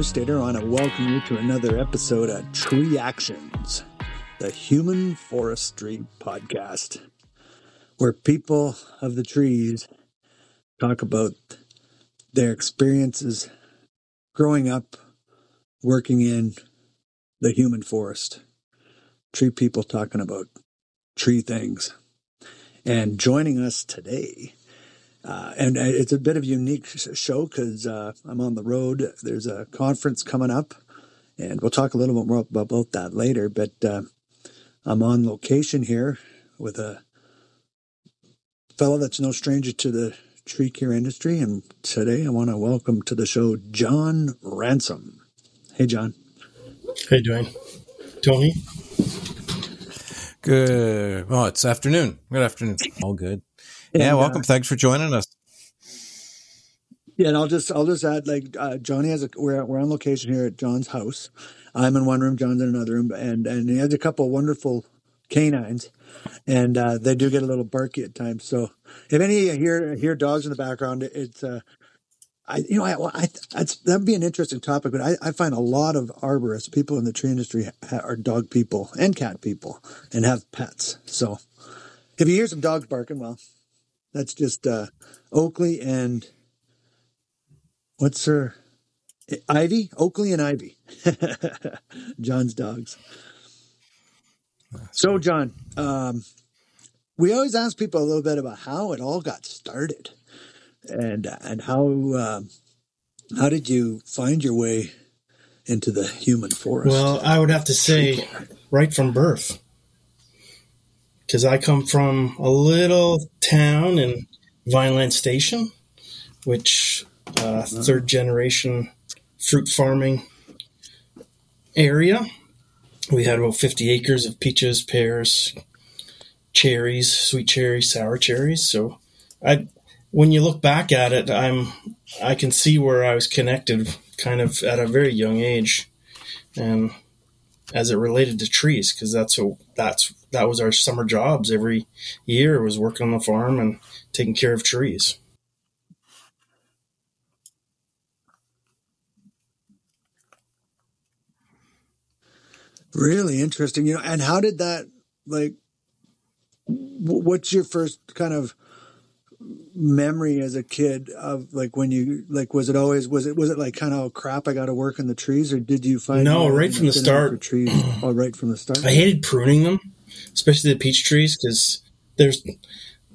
Newstater. I want to welcome you to another episode of Tree Actions, the Human Forestry Podcast, where people of the trees talk about their experiences growing up working in the human forest. Tree people talking about tree things. And joining us today uh, and uh, it's a bit of a unique show because uh, I'm on the road. There's a conference coming up, and we'll talk a little bit more about that later. But uh, I'm on location here with a fellow that's no stranger to the tree care industry. And today I want to welcome to the show John Ransom. Hey, John. Hey, Dwayne. Tony. Good. Well, it's afternoon. Good afternoon. All good. And, yeah, welcome. Uh, Thanks for joining us. Yeah, and I'll just I'll just add like uh, Johnny has a we're we're on location here at John's house. I'm in one room, John's in another room, and and he has a couple of wonderful canines, and uh, they do get a little barky at times. So if any of you hear hear dogs in the background, it's uh, I you know I, I that'd be an interesting topic, but I, I find a lot of arborists, people in the tree industry, are dog people and cat people, and have pets. So if you hear some dogs barking, well, that's just uh, Oakley and what's her Ivy? Oakley and Ivy. John's dogs. So, John, um, we always ask people a little bit about how it all got started, and and how uh, how did you find your way into the human forest? Well, I would have to say, right from birth because I come from a little town in Vineland Station, which uh, third generation fruit farming area. We had about 50 acres of peaches, pears, cherries, sweet cherries, sour cherries. So I when you look back at it, I'm I can see where I was connected kind of at a very young age. And as it related to trees because that's a, that's that was our summer jobs every year was working on the farm and taking care of trees. Really interesting, you know. And how did that like? What's your first kind of memory as a kid of like when you like was it always was it was it like kind of oh crap I got to work in the trees or did you find no right from the start. trees? Oh, right from the start? I hated pruning them especially the peach trees because there's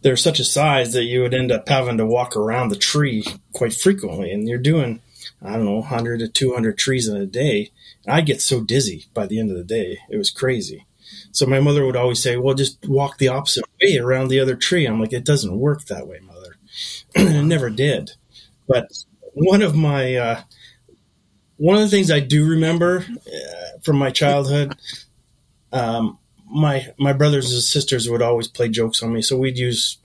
they're such a size that you would end up having to walk around the tree quite frequently and you're doing I don't know 100 to 200 trees in a day. And I get so dizzy by the end of the day. It was crazy. So my mother would always say, "Well, just walk the opposite way around the other tree." I'm like, "It doesn't work that way, mother." It never did. But one of my uh, one of the things I do remember uh, from my childhood, um, my my brothers and sisters would always play jokes on me. So we'd use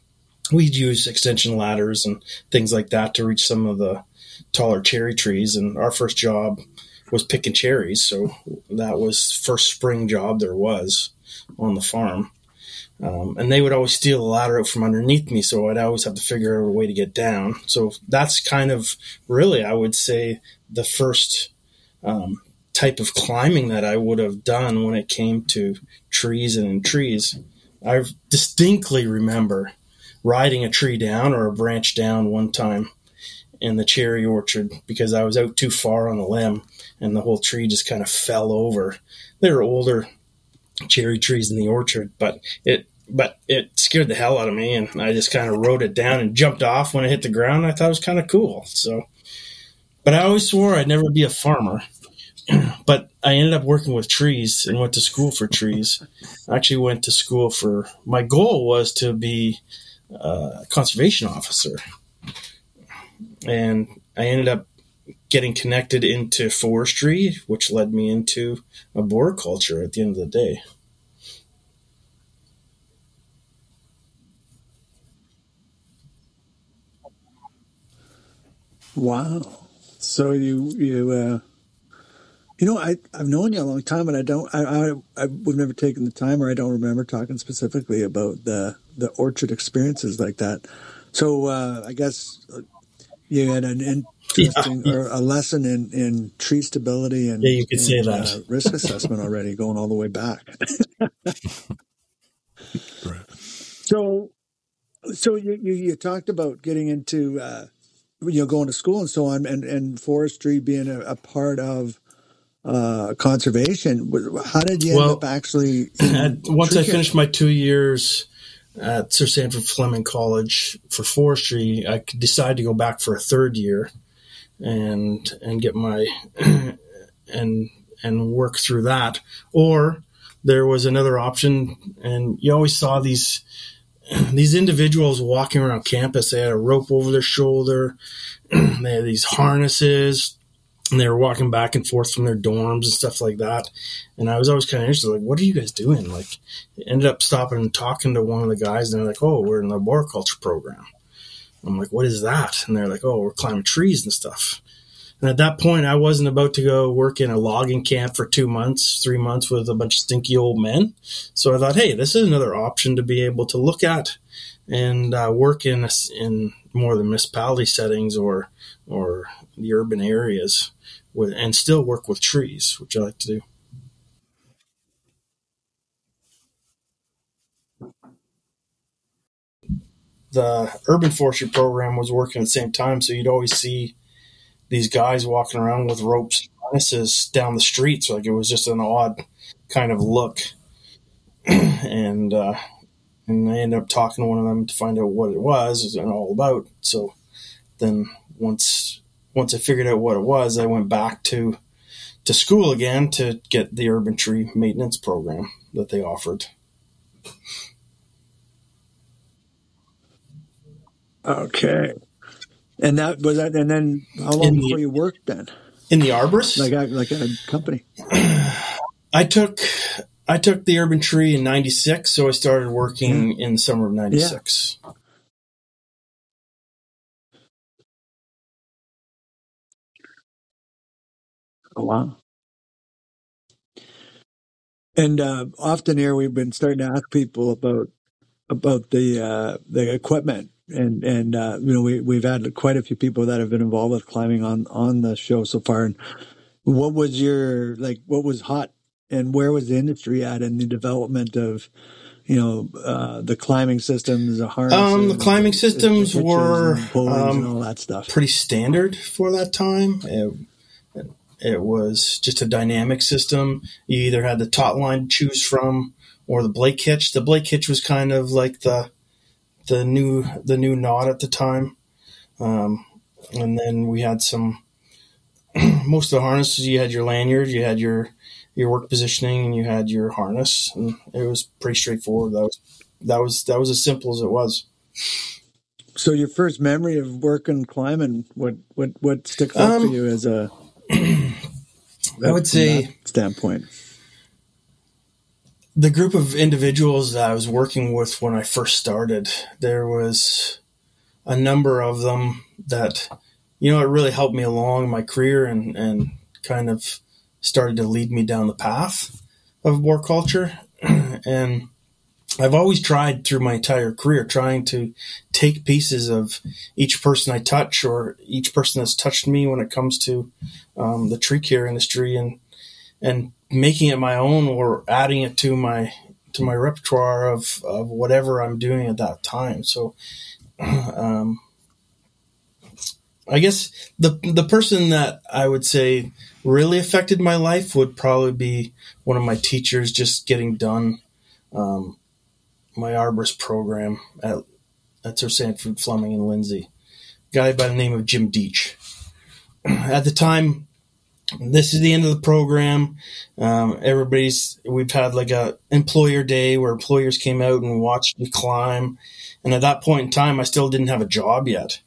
we'd use extension ladders and things like that to reach some of the taller cherry trees. And our first job was picking cherries, so that was first spring job there was on the farm. Um, and they would always steal the ladder out from underneath me, so I'd always have to figure out a way to get down. So that's kind of really, I would say, the first um, type of climbing that I would have done when it came to trees and in trees. I distinctly remember riding a tree down or a branch down one time in the cherry orchard because I was out too far on the limb and the whole tree just kind of fell over. They were older cherry trees in the orchard, but it but it scared the hell out of me, and I just kind of rode it down and jumped off when it hit the ground. I thought it was kind of cool. So, but I always swore I'd never be a farmer. but I ended up working with trees and went to school for trees. I actually went to school for my goal was to be a conservation officer, and I ended up getting connected into forestry, which led me into arboriculture at the end of the day. Wow. So you you uh you know I I've known you a long time and I don't I I I've never taken the time or I don't remember talking specifically about the the orchard experiences like that. So uh I guess you had an interesting yeah. or a lesson in, in tree stability and yeah, you could and, say that uh, risk assessment already going all the way back. right. So, so you, you, you talked about getting into uh, you know going to school and so on, and and forestry being a, a part of uh, conservation. How did you well, end up actually? once I finished my two years at Sir Sandford Fleming College for forestry, I decided to go back for a third year and and get my and and work through that. Or there was another option, and you always saw these these individuals walking around campus. They had a rope over their shoulder. they had these harnesses and they were walking back and forth from their dorms and stuff like that. And I was always kind of interested, like, what are you guys doing? Like, ended up stopping and talking to one of the guys, and they're like, oh, we're in the arboriculture program. I'm like, what is that? And they're like, oh, we're climbing trees and stuff. And at that point, I wasn't about to go work in a logging camp for two months, three months with a bunch of stinky old men. So I thought, hey, this is another option to be able to look at and uh, work in in more of the municipality settings or or the urban areas with and still work with trees, which I like to do. The urban forestry program was working at the same time, so you'd always see these guys walking around with ropes and harnesses down the streets. Like it was just an odd kind of look, and uh, and I ended up talking to one of them to find out what it was and all about. So then once once I figured out what it was, I went back to to school again to get the urban tree maintenance program that they offered. Okay. And that was that and then how long the, before you worked then? In the arborist? Like a, like a company. I took I took the urban tree in 96, so I started working in the summer of 96. Yeah. Oh, wow. And uh, often here we've been starting to ask people about about the uh, the equipment, and and uh, you know we we've had quite a few people that have been involved with climbing on on the show so far. And what was your like? What was hot, and where was the industry at in the development of you know uh, the climbing systems, the? Um, the climbing systems the were um, and all that stuff pretty standard for that time. It, it was just a dynamic system. You either had the taut line to choose from or the Blake hitch. The Blake hitch was kind of like the the new the new knot at the time. Um, and then we had some most of the harnesses you had your lanyard, you had your your work positioning and you had your harness and it was pretty straightforward. That was that was that was as simple as it was. So your first memory of working climbing, what what what sticks out um, for you as a I would say standpoint. The group of individuals that I was working with when I first started, there was a number of them that, you know, it really helped me along my career and, and kind of started to lead me down the path of arboriculture. and I've always tried through my entire career trying to take pieces of each person I touch or each person that's touched me when it comes to um, the tree care industry and and making it my own or adding it to my to my repertoire of, of whatever I'm doing at that time. So, um, I guess the the person that I would say really affected my life would probably be one of my teachers. Just getting done um, my arborist program at at Sir Sandford Fleming and Lindsay, guy by the name of Jim Deach. At the time, this is the end of the program. Um, everybody's we've had like a employer day where employers came out and watched me climb, and at that point in time, I still didn't have a job yet.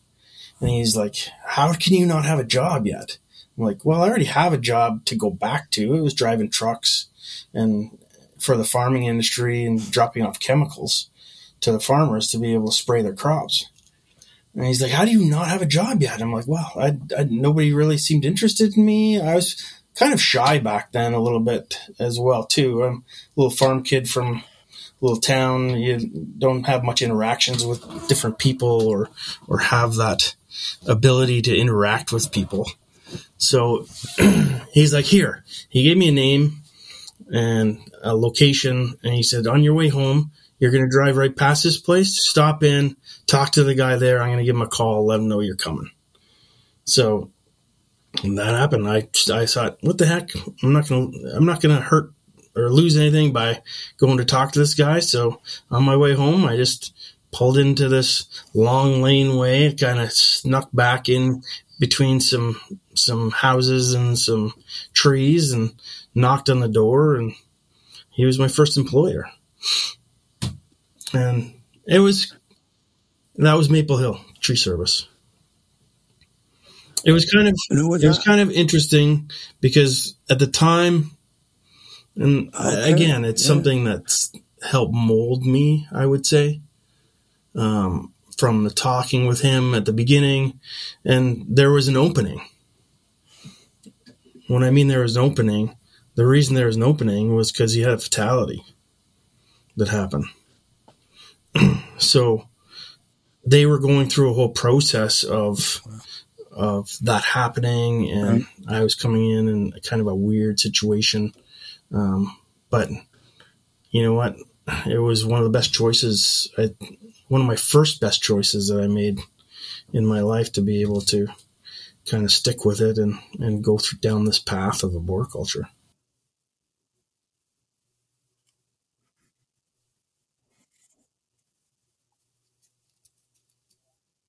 And he's like, "How can you not have a job yet?" I'm like, "Well, I already have a job to go back to. It was driving trucks and for the farming industry and dropping off chemicals to the farmers to be able to spray their crops. And he's like, "How do you not have a job yet?" I'm like, "Well, I, I, nobody really seemed interested in me. I was kind of shy back then, a little bit as well too. I'm a little farm kid from a little town. You don't have much interactions with different people or or have that ability to interact with people. So he's like, here. He gave me a name and a location, and he said, on your way home, you're going to drive right past this place, stop in, talk to the guy there. I'm going to give him a call, let him know you're coming. So that happened. I I thought, what the heck? I'm not gonna I'm not gonna hurt or lose anything by going to talk to this guy. So on my way home, I just pulled into this long lane laneway, kind of snuck back in between some some houses and some trees and knocked on the door and he was my first employer. And it was that was Maple Hill Tree Service. It was kind of was it was kind of interesting because at the time and okay. again it's yeah. something that's helped mold me, I would say. Um, from the talking with him at the beginning and there was an opening. When I mean there was an opening, the reason there was an opening was because he had a fatality that happened. so they were going through a whole process of of that happening, and right. I was coming in in kind of a weird situation. Um, but you know what? It was one of the best choices. I, one of my first best choices that I made in my life to be able to kind of stick with it and, and go through down this path of arboriculture.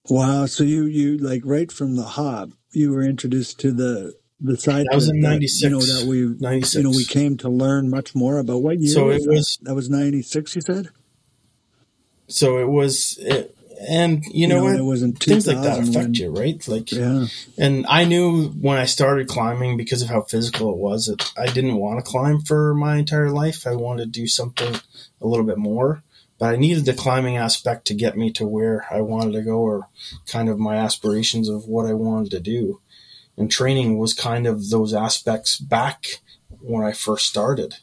Wow. So you, you like right from the hop, you were introduced to the, the side. That was in 96. you know, that we, 96. you know, we came to learn much more about what year. So was it was, that? that was 96, you said? So it was, it, and you know, you know what? It wasn't things like that affect when, you, right? Like, yeah. And I knew when I started climbing because of how physical it was that I didn't want to climb for my entire life. I wanted to do something a little bit more but I needed the climbing aspect to get me to where I wanted to go or kind of my aspirations of what I wanted to do. And training was kind of those aspects back when I first started.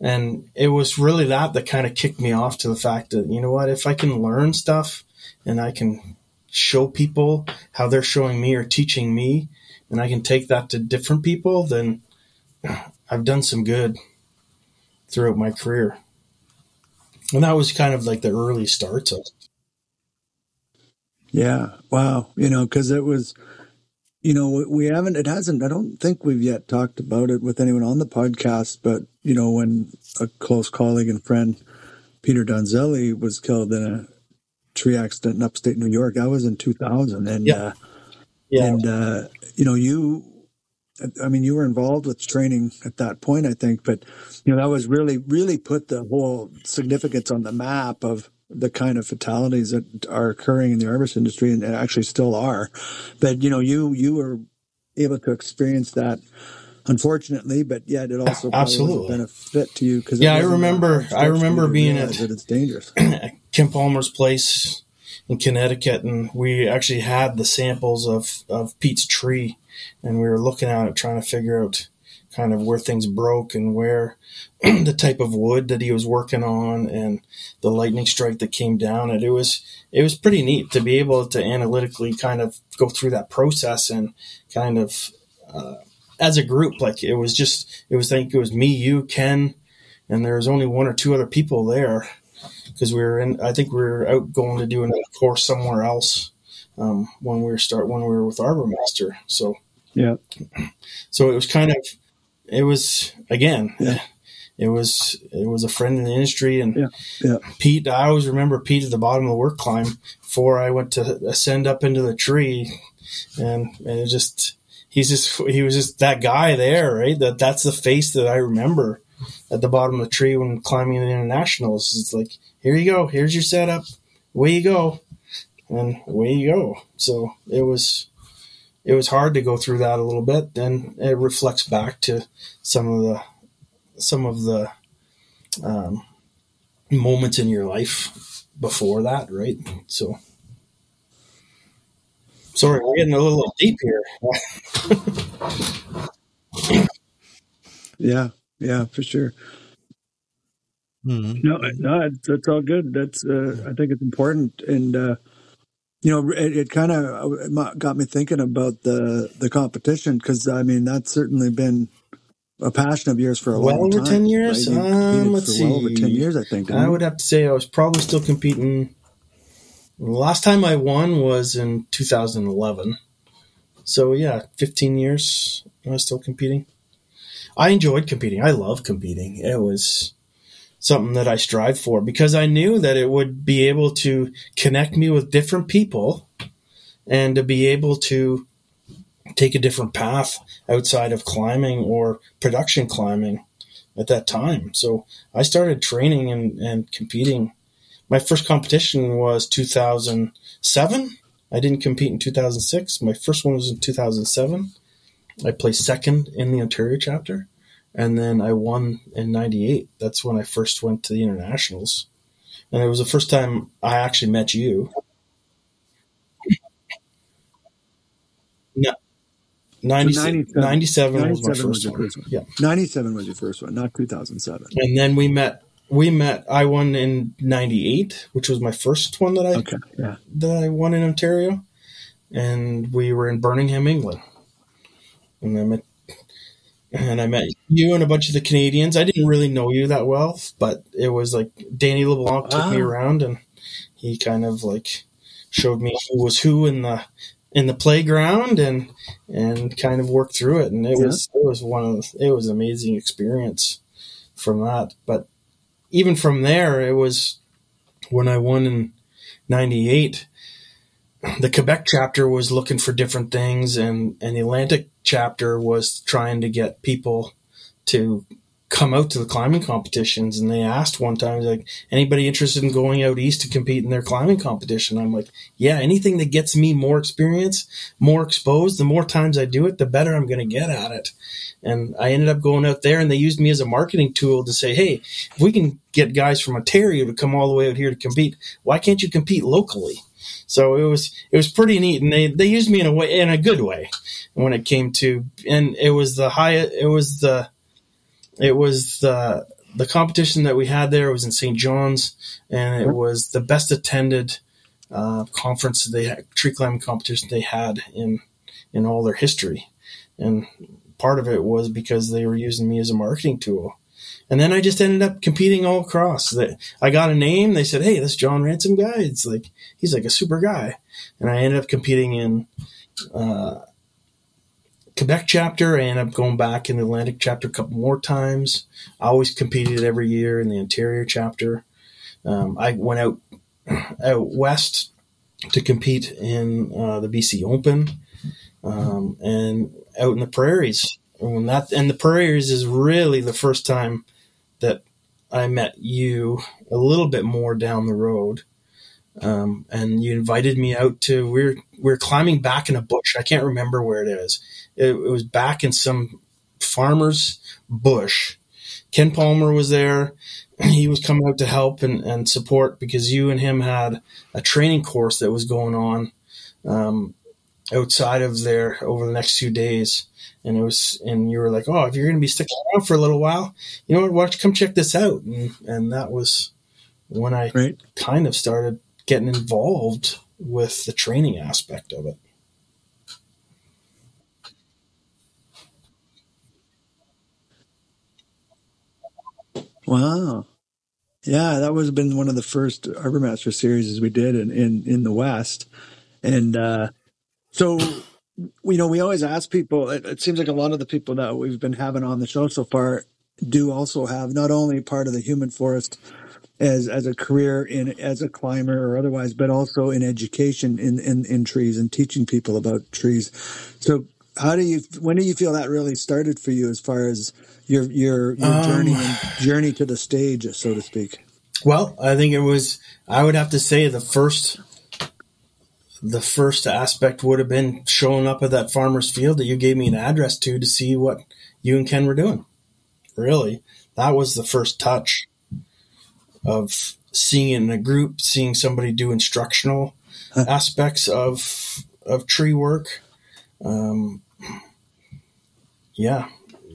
And it was really that that kind of kicked me off to the fact that, you know what, if I can learn stuff and I can show people how they're showing me or teaching me, and I can take that to different people, then I've done some good throughout my career. And that was kind of like the early starts of. Yeah. Wow. You know, because it was, you know, we haven't, it hasn't, I don't think we've yet talked about it with anyone on the podcast, but, you know, when a close colleague and friend, Peter Donzelli, was killed in a tree accident in upstate New York, I was in 2000. And, yeah. Uh, yeah. and, uh, you know, you, I mean, you were involved with training at that point, I think, but you know that was really, really put the whole significance on the map of the kind of fatalities that are occurring in the arborist industry, and actually still are. But you know, you you were able to experience that, unfortunately, but yet it also absolutely benefit to you because yeah, I remember I remember being at that it's dangerous. Ken Palmer's place in Connecticut, and we actually had the samples of of Pete's tree and we were looking at it trying to figure out kind of where things broke and where the type of wood that he was working on and the lightning strike that came down. And it was it was pretty neat to be able to analytically kind of go through that process and kind of uh, as a group like it was just it was I think it was me you Ken and there was only one or two other people there because we were in I think we were out going to do another course somewhere else um, when we were start when we were with Arbor Master so yeah. So it was kind of, it was again, yeah. it was it was a friend in the industry, and yeah. Yeah. Pete. I always remember Pete at the bottom of the work climb before I went to ascend up into the tree, and, and it just he's just he was just that guy there, right? That that's the face that I remember at the bottom of the tree when climbing the internationals. It's like here you go, here's your setup, away you go, and away you go. So it was it was hard to go through that a little bit. Then it reflects back to some of the some of the um, moments in your life before that, right? So, sorry, we're getting a little deep here. yeah, yeah, for sure. Mhm. No, no, it's, it's all good. That's uh, I think it's important, and uh, you know, it, it kind of got me thinking about the the competition because I mean that's certainly been a passion of yours for a long time. Well long over time. 10 years? right? Um, let's for well over ten years, I think. I you? would have to say I was probably still competing. Last time I won was in 2011. So yeah, 15 years I was still competing. I enjoyed competing. I love competing. It was something that I strive for because I knew that it would be able to connect me with different people and to be able to take a different path outside of climbing or production climbing at that time. So I started training and, and competing. My first competition was 2007. I didn't compete in 2006. My first one was in 2007. I placed second in the Ontario chapter. And then I won in 98. That's when I first went to the internationals. And it was the first time I actually met you. No, 97, 97. 97 was my 97 was first your one. first one. Yeah. Ninety-seven was your first one, not two thousand seven. And then we met. We met. I won in '98, which was my first one that I Okay, yeah. that I won in Ontario, and we were in Birmingham, England. And I met, and I met you and a bunch of the Canadians. I didn't really know you that well, but it was like Danny LeBlanc took me ah. around, and he kind of like showed me who was who in the in the playground, and and kind of worked through it. And it Yeah. was it was one of the, it was an amazing experience from that. But even from there, it was when I won in '98 the Quebec chapter was looking for different things, and, and the Atlantic chapter was trying to get people to come out to the climbing competitions. And they asked one time, like, anybody interested in going out east to compete in their climbing competition? I'm like, yeah, anything that gets me more experience, more exposed, the more times I do it, the better I'm going to get at it. And I ended up going out there, and they used me as a marketing tool to say, hey, if we can get guys from Ontario to come all the way out here to compete, why can't you compete locally? So it was it was pretty neat, and they they used me in a way in a good way when it came to, and it was the high it was the it was the the competition that we had there was in St. John's, and it was the best attended uh, conference they had, tree climbing competition they had in in all their history, and part of it was because they were using me as a marketing tool. And then I just ended up competing all across. I got a name. They said, "Hey, this John Ransom guy. It's like he's like a super guy." And I ended up competing in uh, Quebec chapter. I ended up going back in the Atlantic chapter a couple more times. I always competed every year in the Ontario chapter. Um, I went out out west to compete in uh, the BC Open um, and out in the prairies. And that and the prairies is really the first time that I met you a little bit more down the road. Um, and you invited me out to we're we're climbing back in a bush. I can't remember where it is. It, it was back in some farmer's bush. Ken Palmer was there. He was coming out to help and, and support because you and him had a training course that was going on um, outside of there over the next few days. And it was, and you were like, "Oh, if you're going to be sticking around for a little while, you know what? watch come check this out?" And and that was when I Right. kind of started getting involved with the training aspect of it. Wow. Yeah, that was been one of the first Arbor Master series we did in, in, in the West. And uh, so, you know, we always ask people, it, it seems like a lot of the people that we've been having on the show so far do also have not only part of the human forest as as a career in as a climber or otherwise, but also in education in, in, in trees and teaching people about trees. So how do you when do you feel that really started for you as far as your your your Um, journey and journey to the stage, so to speak? Well, I think it was. I would have to say the first, the first aspect would have been showing up at that farmer's field that you gave me an address to to see what you and Ken were doing. Really, that was the first touch of seeing it in a group, seeing somebody do instructional aspects of of tree work. Um, yeah,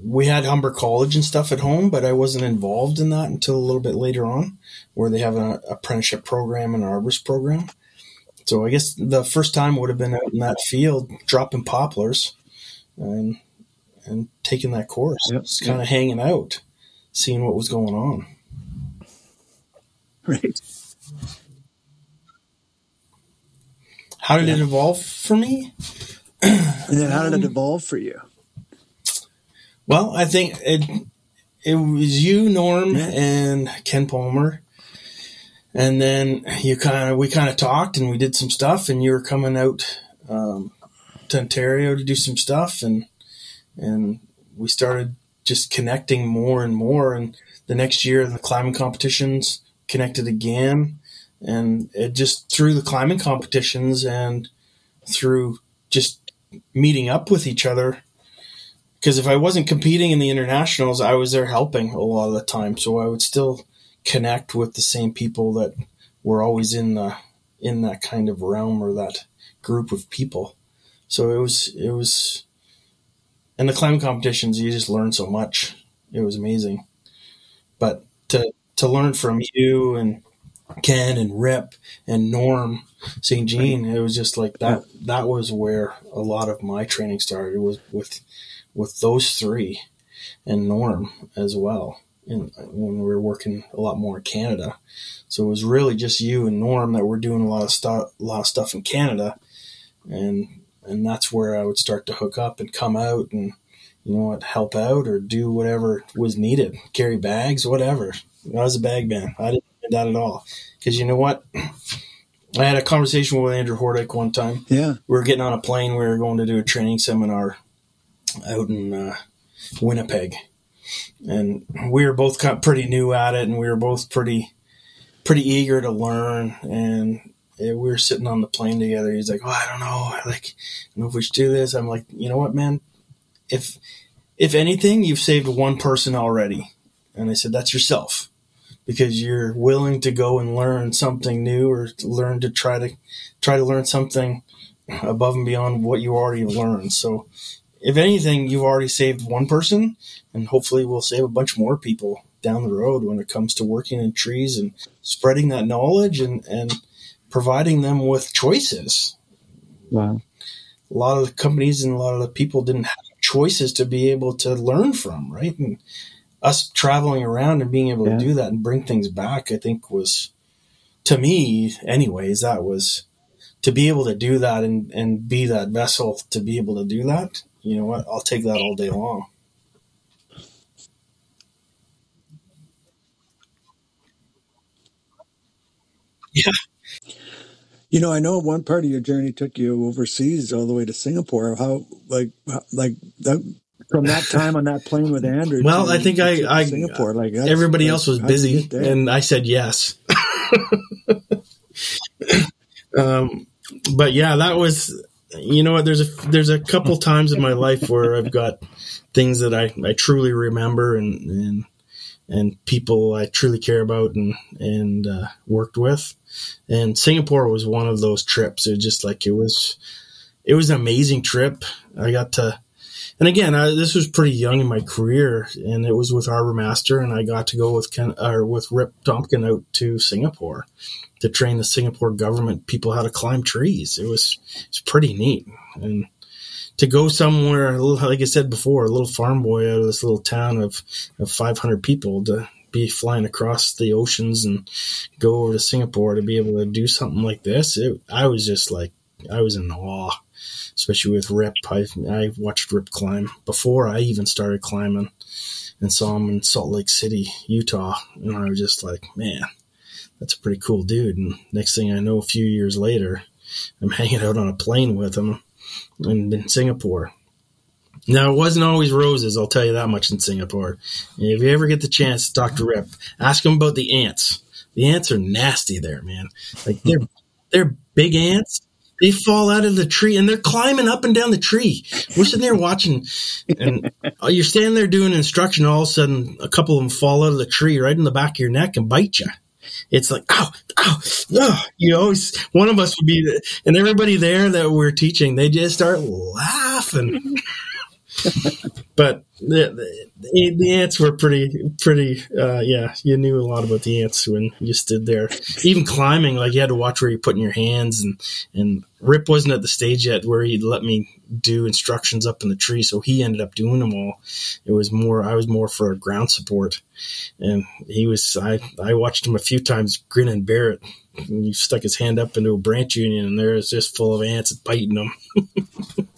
we had Humber College and stuff at home, but I wasn't involved in that until a little bit later on, where they have an apprenticeship program and an arborist program. So I guess the first time would have been out in that field, dropping poplars, and and taking that course. Yep. Just kind of hanging out, seeing what was going on. Right. How did yeah. it evolve for me? and then how did it evolve for you? Well, I think it it was you, Norm, yeah. and Ken Palmer, and then you kind of we kind of talked and we did some stuff, and you were coming out um, to Ontario to do some stuff, and and we started just connecting more and more. And the next year, the climbing competitions connected again, and it just through the climbing competitions and through just meeting up with each other because if I wasn't competing in the internationals, I was there helping a lot of the time. So I would still connect with the same people that were always in the in that kind of realm or that group of people. So it was it was and the climbing competitions you just learn so much. It was amazing. But to to learn from you and Ken and Rip and Norm St. Jean, it was just like that that was where a lot of my training started was with with those three and Norm as well. And when we were working a lot more in Canada, so it was really just you and Norm that were doing a lot of stuff, a lot of stuff in Canada, and and that's where I would start to hook up and come out and you know what help out or do whatever was needed, carry bags, whatever. I was a bag man. I didn't do that at all because you know what. I had a conversation with Andrew Hordick one time. Yeah. We were getting on a plane. We were going to do a training seminar out in uh, Winnipeg, and we were both kind of pretty new at it, and we were both pretty pretty eager to learn. And we were sitting on the plane together. He's like, "Oh, I don't know. I like, I don't know if we should do this." I'm like, "You know what, man? If if anything, you've saved one person already." And I said, "That's yourself." Because you're willing to go and learn something new, or to learn to try to try to learn something above and beyond what you already learned. So if anything, you've already saved one person, and hopefully, we'll save a bunch more people down the road when it comes to working in trees and spreading that knowledge and, and providing them with choices. Wow. A lot of the companies and a lot of the people didn't have choices to be able to learn from, right? And us traveling around and being able yeah. to do that and bring things back, I think was, to me, anyways, that was to be able to do that and, and be that vessel to be able to do that you know what? I'll take that all day long. Yeah. You know, I know one part of your journey took you overseas all the way to Singapore. How, like, like that, from that time on that plane with Andrew. Well, to, I think I, I Singapore, like everybody else was busy, and I said yes. um, but yeah, that was you know what? There's a there's a couple times in my life where I've got things that I, I truly remember and and and people I truly care about and and uh, worked with. And Singapore was one of those trips. It was just like it was it was an amazing trip. I got to and again, I, this was pretty young in my career, and it was with Arbor Master, and I got to go with Ken, or with Rip Tompkin out to Singapore to train the Singapore government people how to climb trees. It was it's pretty neat, and to go somewhere, like I said before, a little farm boy out of this little town of, of 500 people to be flying across the oceans and go over to Singapore to be able to do something like this. It, I was just like, I was in awe especially with Rip. I, I watched Rip climb before I even started climbing and saw him in Salt Lake City, Utah. And I was just like, man, that's a pretty cool dude. And next thing I know, a few years later, I'm hanging out on a plane with him in, in Singapore. Now, it wasn't always roses, I'll tell you that much in Singapore. if you ever get the chance to talk to Rip, ask him about the ants. The ants are nasty there, man. Like they're they're big ants, they fall out of the tree and they're climbing up and down the tree. We're sitting there watching, and uh, you're standing there doing instruction. All of a sudden, a couple of them fall out of the tree right in the back of your neck and bite you. It's like, ow, ow, oh, you always, one of us would be, and everybody there that we're teaching, they just start laughing. but the, the, the ants were pretty pretty uh, yeah you knew a lot about the ants when you stood there. Even climbing like you had to watch where you're putting your hands and and rip wasn't at the stage yet where he'd let me do instructions up in the tree so he ended up doing them all. It was more i was more for ground support. And he was i i watched him a few times grin and bear it. And he stuck his hand up into a branch union and there was just full of ants biting him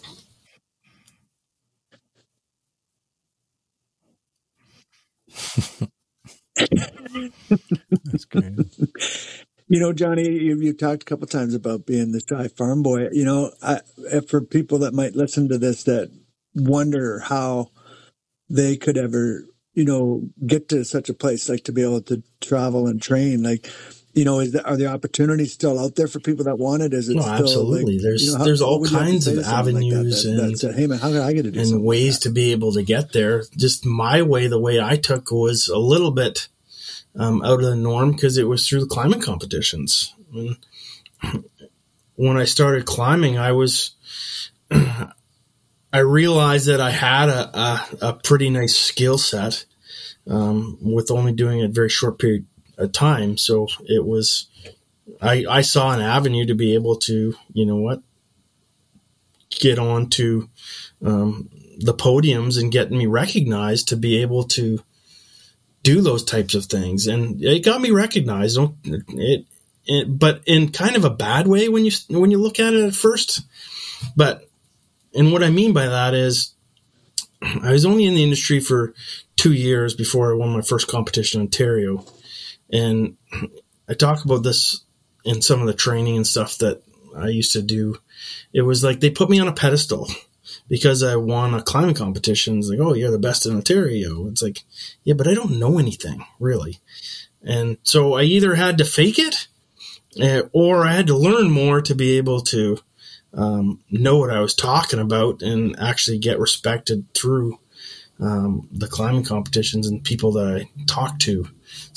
That's great. You know, Johnny, you, you talked a couple times about being the shy farm boy. You know, I, for people that might listen to this that wonder how they could ever, you know, get to such a place, like to be able to travel and train, like, you know, is are the opportunities still out there for people that want it? Is it no, still absolutely? Like, there's you know, how, there's all kinds of avenues like that, that, and said, hey man, how can I get to do and ways like to be able to get there. Just my way, the way I took was a little bit um, out of the norm because it was through the climbing competitions. And when I started climbing, I was I realized that I had a, a, a pretty nice skill set um, with only doing a very short period of time. So it was I, I saw an avenue to be able to you know what get on to um, the podiums and get me recognized to be able to do those types of things, and it got me recognized. It, it, but in kind of a bad way when you when you look at it at first. But and what I mean by that is, I was only in the industry for two years before I won my first competition in Ontario, and I talk about this in some of the training and stuff that I used to do. It was like they put me on a pedestal because I won a climbing competition. It's like, oh, you're the best in Ontario. It's like, yeah, but I don't know anything really. And so I either had to fake it uh, or I had to learn more to be able to um, know what I was talking about and actually get respected through um, the climbing competitions and people that I talked to.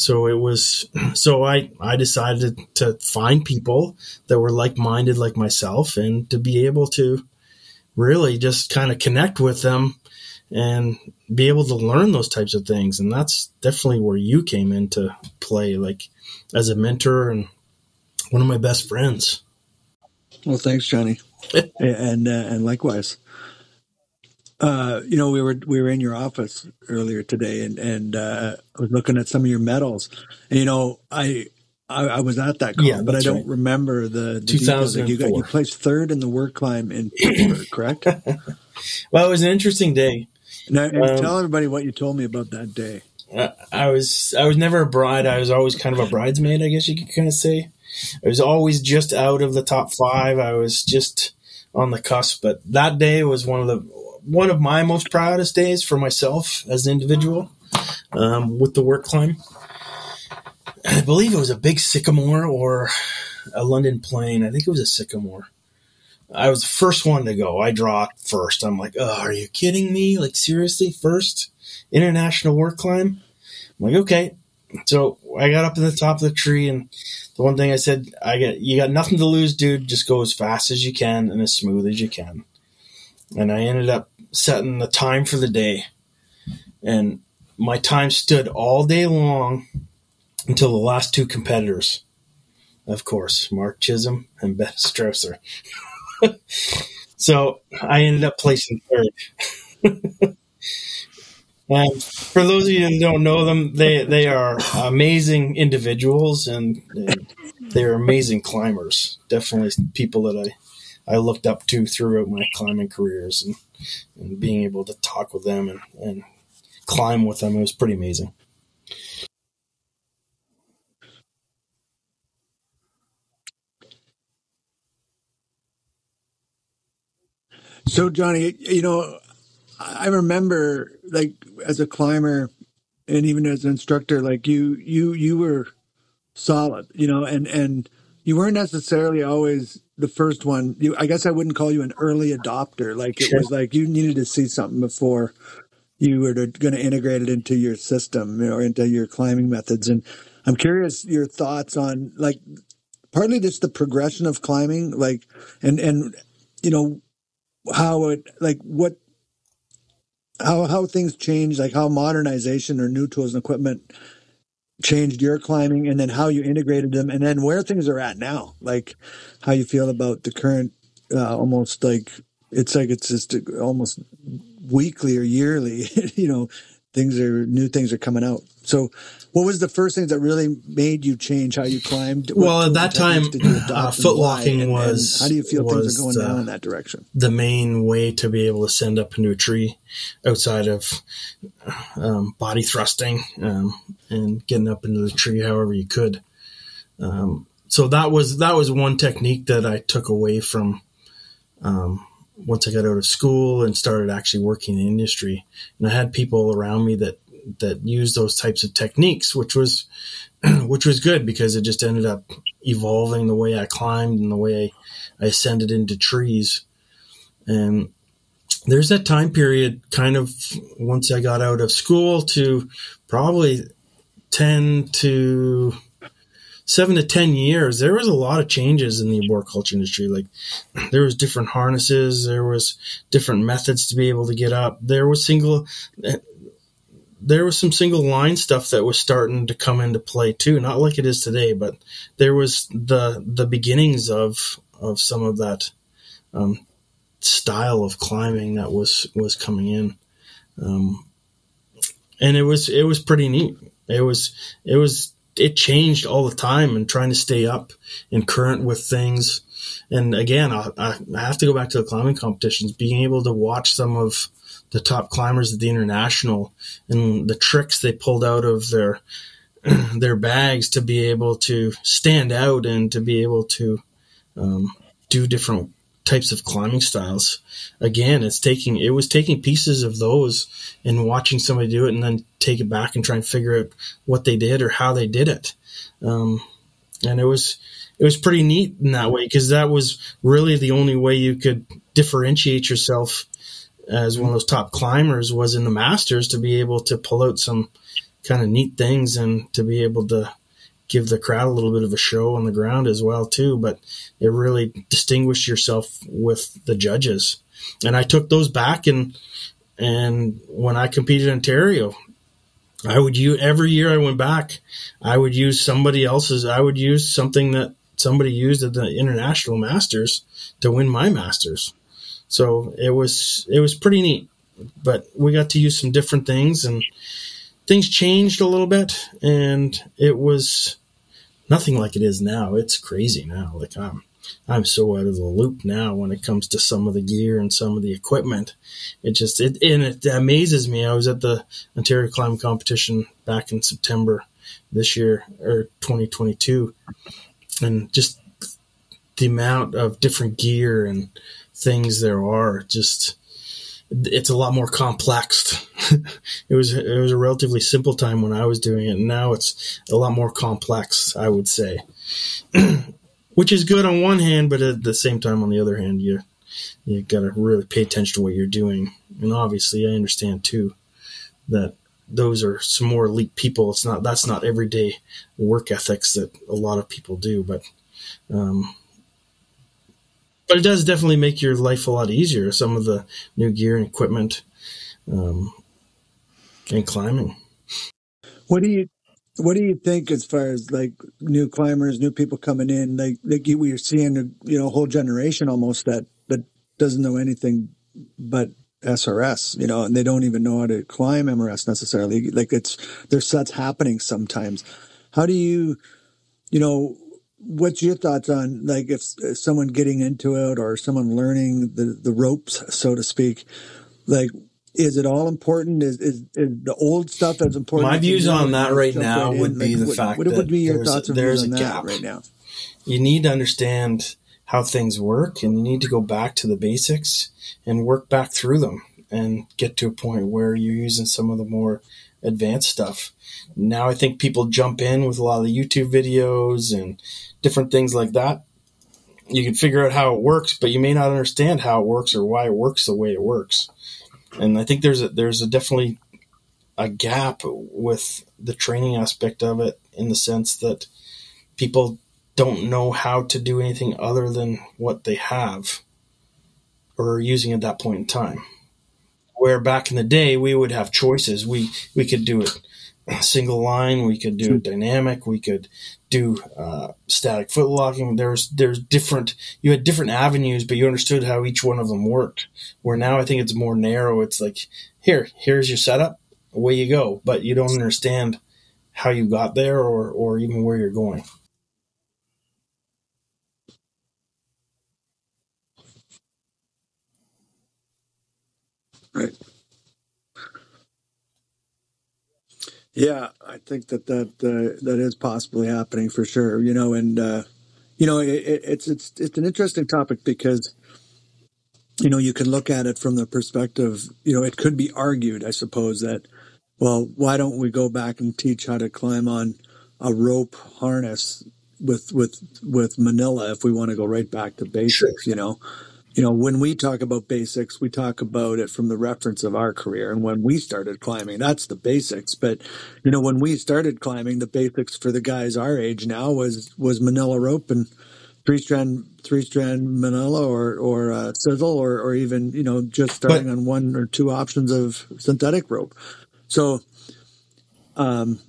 So it was, so I, I decided to find people that were like minded like myself and to be able to really just kind of connect with them and be able to learn those types of things. And that's definitely where you came into play, like as a mentor and one of my best friends. Well, thanks, Johnny, and uh, and likewise. Uh, you know, we were we were in your office earlier today, and and uh, I was looking at some of your medals, and you know, I I, I was at that con, Yeah, but I don't right. remember the, the details. Like you got you placed third in the work climb in Pittsburgh, correct? Well, it was an interesting day. Now, Um, tell everybody what you told me about that day. Uh, I was I was never a bride. I was always kind of a bridesmaid, I guess you could kind of say. I was always just out of the top five. I was just on the cusp. But that day was one of the one of my most proudest days for myself as an individual um, with the work climb. I believe it was a big sycamore or a London plane. I think it was a sycamore. I was the first one to go. I dropped first. I'm like, oh, are you kidding me? Like seriously, first international work climb? I'm like, okay. So I got up to the top of the tree, and the one thing I said, I got you got nothing to lose, dude. Just go as fast as you can and as smooth as you can. And I ended up setting the time for the day, and my time stood all day long until the last two competitors, of course, Mark Chisholm and Beth Strausser. so I ended up placing third. And for those of you who don't know them, they they are amazing individuals and, and they're amazing climbers. Definitely people that I, I looked up to throughout my climbing careers and, and being able to talk with them and, and climb with them. It was pretty amazing. So, Johnny, you know, I remember like as a climber and even as an instructor, like you, you, you were solid, you know, and, and you weren't necessarily always the first one. You, I guess I wouldn't call you an early adopter. Like it Sure. was like you needed to see something before you were going to integrate it into your system or into your climbing methods. And I'm curious your thoughts on like partly just the progression of climbing, like, and, and, you know, how it, like what, how how things change, like how modernization or new tools and equipment changed your climbing, and then how you integrated them, and then where things are at now, like how you feel about the current, uh, almost like it's like it's just almost weekly or yearly, you know, things are new things are coming out. So, what was the first thing that really made you change how you climbed? What well, at that time, uh, footlocking and, was. And how do you feel things are going uh, down in that direction? The main way to be able to send up into a tree, outside of um, body thrusting um, and getting up into the tree, however you could. Um, so that was that was one technique that I took away from um, once I got out of school and started actually working in the industry. And I had people around me that that used those types of techniques, which was which was good because it just ended up evolving the way I climbed and the way I ascended into trees. And there's that time period kind of once I got out of school to probably 10 to seven to ten years, there was a lot of changes in the arboriculture industry. Like there was different harnesses, there was different methods to be able to get up. There was single, there was some single line stuff that was starting to come into play too. Not like it is today, but there was the the beginnings of of some of that um, style of climbing that was was coming in. Um, and it was it was pretty neat. It was it was it changed all the time and trying to stay up and current with things. And again, I, I have to go back to the climbing competitions, being able to watch some of the top climbers at the international and the tricks they pulled out of their their bags to be able to stand out and to be able to um, do different types of climbing styles. Again, it's taking it was taking pieces of those and watching somebody do it, and then take it back and try and figure out what they did or how they did it. Um, and it was it was pretty neat in that way because that was really the only way you could differentiate yourself as one of those top climbers was in the masters to be able to pull out some kind of neat things and to be able to give the crowd a little bit of a show on the ground as well too. But it really distinguished yourself with the judges. And i took those back and and when i competed in ontario i would use every year i went back i would use somebody else's i would use something that somebody used at the international masters to win my masters. So it was it was pretty neat. But we got to use some different things and things changed a little bit and it was nothing like it is now. It's crazy now. Like I'm, I'm so out of the loop now when it comes to some of the gear and some of the equipment. It just it and it amazes me. I was at the Ontario Climb Competition back in September this year or 2022, and just the amount of different gear and things there are just it's a lot more complex. it was it was a relatively simple time when I was doing it. And now it's a lot more complex, I would say, which is good on one hand, but at the same time, on the other hand, you you got to really pay attention to what you're doing. And obviously, I understand too that those are some more elite people. It's not that's not everyday work ethics that a lot of people do, but um, but it does definitely make your life a lot easier. Some of the new gear and equipment, um, and climbing. What do you what do you think as far as like new climbers, new people coming in? Like like we're seeing a you know whole generation almost that that doesn't know anything but SRS, you know, and they don't even know how to climb MRS necessarily. Like it's there's that's happening sometimes. How do you, you know, what's your thoughts on like if, if, someone getting into it or someone learning the the ropes so to speak? Like is it all important? Is is, is the old stuff that's important my views on that right now right would be like, the what, fact what, that would be your thoughts there's on a gap. right now? You need to understand how things work and you need to go back to the basics and work back through them and get to a point where you're using some of the more advanced stuff now I think people jump in with a lot of the YouTube videos and different things like that. You can figure out how it works, but you may not understand how it works or why it works the way it works. And I think there's a, there's a definitely a gap with the training aspect of it in the sense that people don't know how to do anything other than what they have or are using at that point in time. Where back in the day we would have choices. We we could do it single line, we could do it dynamic, we could do uh, static foot locking. There's there's different you had different avenues, but you understood how each one of them worked. Where now I think it's more narrow. It's like here, here's your setup, away you go, but you don't understand how you got there or or even where you're going. Right. Yeah, I think that that uh, that is possibly happening for sure. You know, and uh, you know, it, it's it's it's an interesting topic because you know you can look at it from the perspective. You know, it could be argued, I suppose, that well, why don't we go back and teach how to climb on a rope harness with with with Manila if we want to go right back to basics? Sure. You know, you know, when we talk about basics, we talk about it from the reference of our career and when we started climbing. That's the basics. But you know, when we started climbing, the basics for the guys our age now was was Manila rope and three strand three strand Manila or or uh, sisal or or even you know just starting but, on one or two options of synthetic rope. So, um,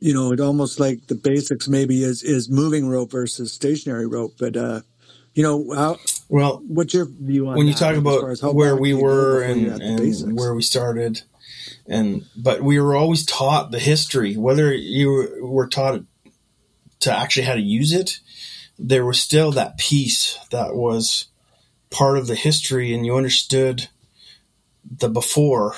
you know, it almost like the basics maybe is is moving rope versus stationary rope, but uh, you know how well, what's your view on when you talk about where we were and, and where we started, and but we were always taught the history. Whether you were taught to actually how to use it, there was still that piece that was part of the history, and you understood the before,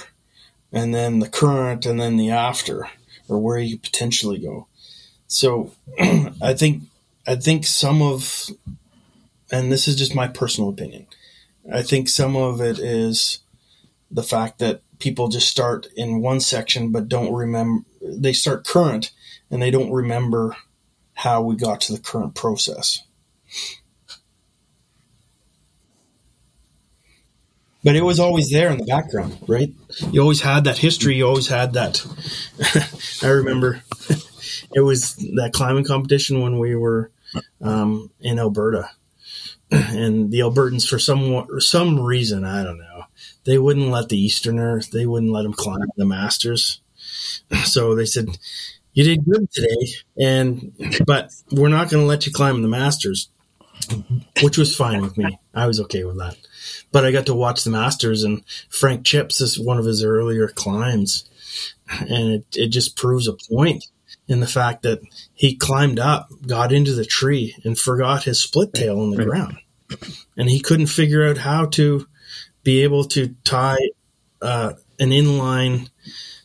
and then the current, and then the after, or where you potentially go. So, I think I think some of and this is just my personal opinion. I think some of it is the fact that people just start in one section but don't remember they start current and they don't remember how we got to the current process. But it was always there in the background, right? You always had that history. You always had that. I remember it was that climbing competition when we were um, in Alberta and the Albertans, for some some reason, I don't know, they wouldn't let the Easterners, they wouldn't let him climb the Masters. So they said, "You did good today, and but we're not going to let you climb the Masters," which was fine with me. I was okay with that. But I got to watch the Masters, and Frank Chips is one of his earlier climbs, and it it just proves a point in the fact that he climbed up, got into the tree, and forgot his split tail on the right. ground. And he couldn't figure out how to be able to tie uh, an inline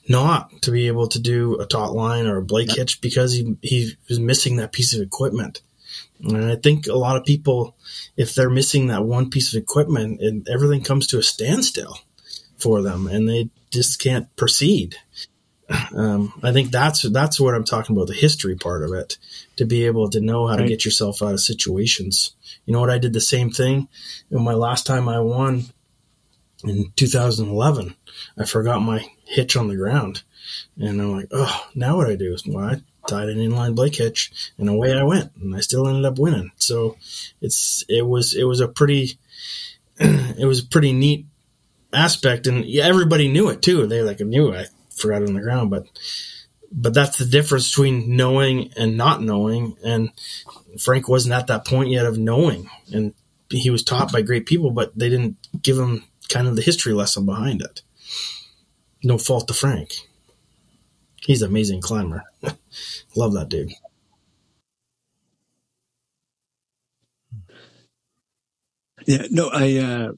knot to be able to do a taut line or a Blake hitch because he, he was missing that piece of equipment. And I think a lot of people, if they're missing that one piece of equipment, and everything comes to a standstill for them and they just can't proceed. Um, I think that's that's what I'm talking about the history part of it to be able to know how right. to get yourself out of situations. You know what? I did the same thing in my last time I won in 2011. I forgot my hitch on the ground, and I'm like, oh, now what I do? Well, I tied an inline Blake hitch, and away I went, and I still ended up winning. So it's it was it was a pretty it was a pretty neat aspect, and everybody knew it too. They like knew I forgot on the ground. But but that's the difference between knowing and not knowing. And Frank wasn't at that point yet of knowing, and he was taught by great people, but they didn't give him kind of the history lesson behind it. No fault to Frank. He's an amazing climber. Love that dude. Yeah, no, I uh,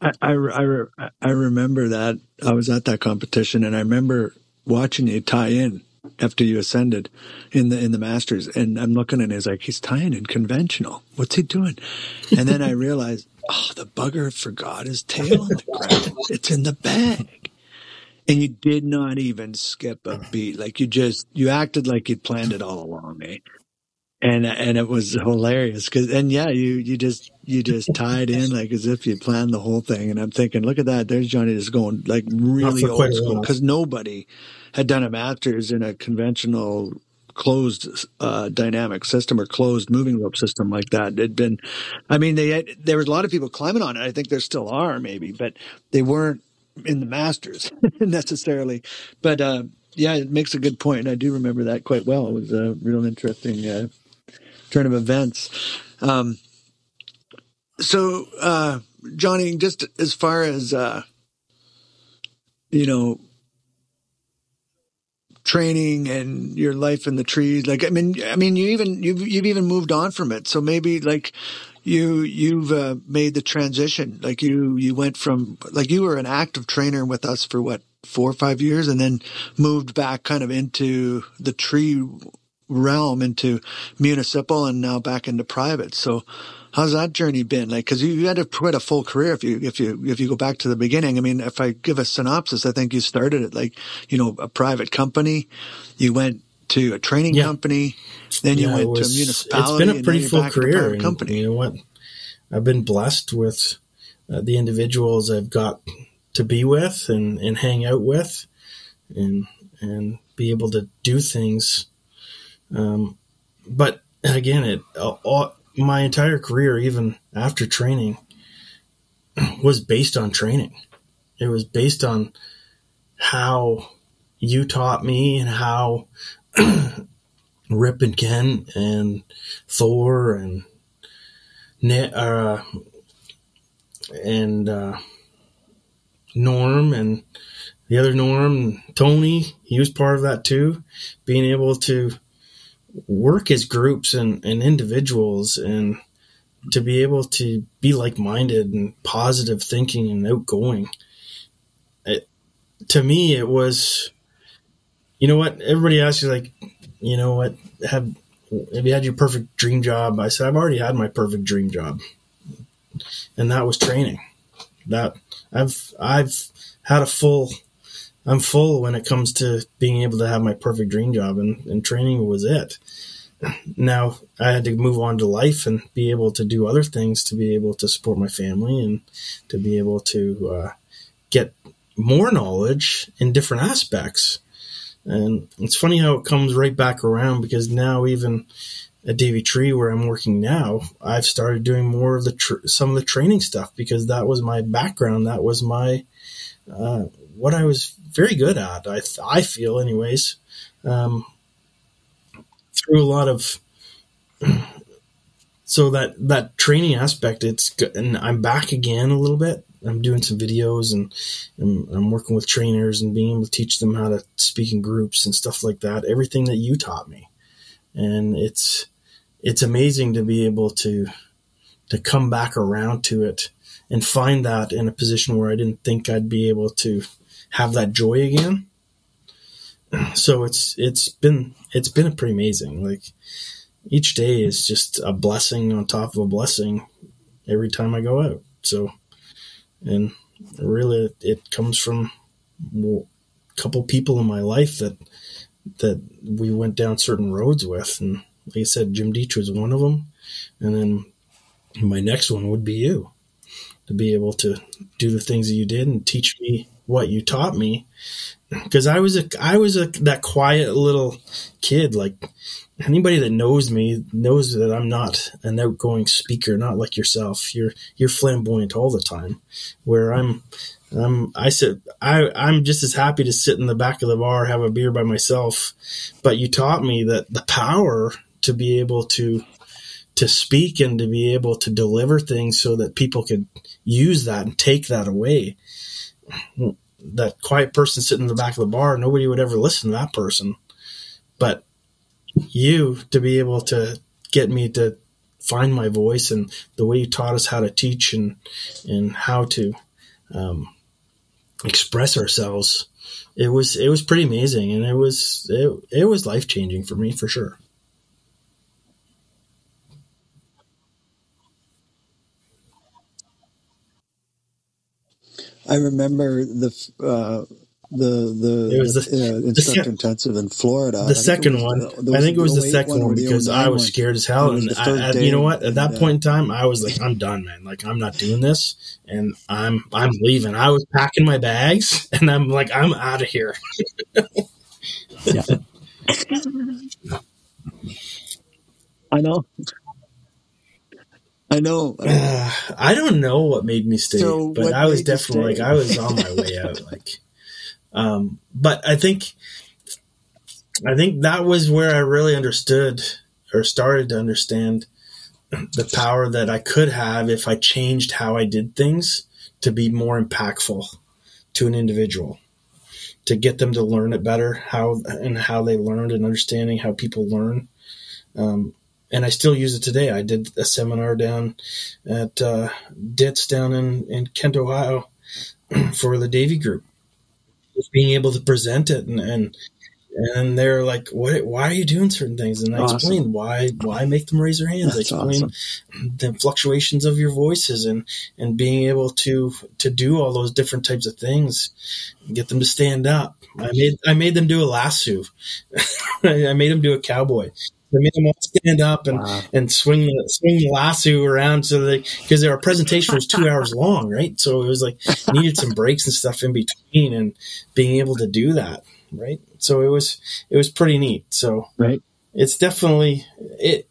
I, I, I, remember that I was at that competition and I remember watching you tie in after you ascended in the in the masters and I'm looking it as like he's tying in conventional. What's he doing? And then I realized, oh, the bugger forgot his tail on the ground. It's in the bag. And you did not even skip a beat. Like you just you acted like you'd planned it all along, eh? and and it was hilarious because and yeah you you just you just tied in like as if you planned the whole thing and i'm thinking look at that there's johnny just going like really old school because nobody had done a masters in a conventional closed uh, dynamic system or closed moving rope system like that it'd been i mean they had, there was a lot of people climbing on it i think there still are maybe but they weren't in the Masters necessarily, but uh, yeah, it makes a good point. And I do remember that quite well. It was a real interesting uh, turn of events. Um, so, uh, Johnny, just as far as uh, you know, training and your life in the trees, like I mean, I mean, you even you've you've even moved on from it. So maybe like you you've uh, made the transition. Like you you went from like you were an active trainer with us for what four or five years, and then moved back kind of into the tree realm into municipal and now back into private. So how's that journey been? Like, cause you, you had quite a full career if you, if you, if you go back to the beginning. I mean, if I give a synopsis, I think you started at like, you know, a private company. You went to a training yeah. company. Then you yeah, went was, to a municipality. It's been a pretty full career. And, company. You know what? I've been blessed with uh, the individuals I've got to be with and, and hang out with and, and be able to do things um, but again, it all, my entire career, even after training, was based on training. It was based on how you taught me and how Rip and Ken and Thor and uh, and uh, Norm and the other Norm, Tony, he was part of that too. Being able to work as groups and, and individuals and to be able to be like-minded and positive thinking and outgoing. It, to me it was you know what? Everybody asks you like you know what? Have have you had your perfect dream job? I said i've already had my perfect dream job. And that was training. That i've i've had a full I'm full when it comes to being able to have my perfect dream job, and, and training was it. Now I had to move on to life and be able to do other things to be able to support my family and to be able to uh, get more knowledge in different aspects. And it's funny how it comes right back around because now even at Davey Tree where I'm working now, I've started doing more of the tr- some of the training stuff because that was my background. That was my uh, what I was very good at. I I feel, anyways, um, through a lot of so that that training aspect. It's good. and I'm back again a little bit. I'm doing some videos and, and I'm working with trainers and being able to teach them how to speak in groups and stuff like that. Everything that you taught me, and it's it's amazing to be able to to come back around to it and find that in a position where I didn't think I'd be able to have that joy again. So it's it's been it's been pretty amazing. Like each day is just a blessing on top of a blessing every time I go out. So and really it comes from a couple people in my life that that we went down certain roads with and like I said Jim Deitch was one of them and then my next one would be you to be able to do the things that you did and teach me what you taught me. Because I was a I was a that quiet little kid like anybody that knows me knows that I'm not an outgoing speaker not like yourself. You're you're flamboyant all the time. Where I'm I'm I sit I I'm just as happy to sit in the back of the bar have a beer by myself. But you taught me that the power to be able to to speak and to be able to deliver things so that people could use that and take that away that quiet person sitting in the back of the bar, nobody would ever listen to that person. But you to be able to get me to find my voice and the way you taught us how to teach and and how to um, express ourselves, it was it was pretty amazing and it was it, it was life changing for me for sure. I remember the uh, the the, was the, uh, instructor the intensive in Florida. The second one, I think it was the second one, because I was scared as hell. And I, I, you know what? At that and, point in time, I was like, I'm done, man. Like I'm not doing this, and I'm I'm leaving. I was packing my bags, and I'm like, I'm out of here. yeah. I know. I know. Uh, I don't know what made me stay, So but I was definitely like? I was on my way out. Like, um, but I think, I think that was where I really understood or started to understand the power that I could have if I changed how I did things to be more impactful to an individual, to get them to learn it better, how and how they learned and understanding how people learn. Um, and I still use it today. I did a seminar down at uh, DITS down in, in Kent, Ohio for the Davey Group. Just being able to present it and, and and they're like, "What? Why are you doing certain things?" And I Awesome. explained why why make them raise their hands. That's I explained the fluctuations of your voices and and being able to to do all those different types of things, get them to stand up. I made I made them do a lasso. I made them do a cowboy. I made them all stand up and, Wow. and swing the swing the lasso around so they because our presentation was two hours long, right? So it was like needed some breaks and stuff in between, and being able to do that, right? So it was it was pretty neat. So Right. it's definitely it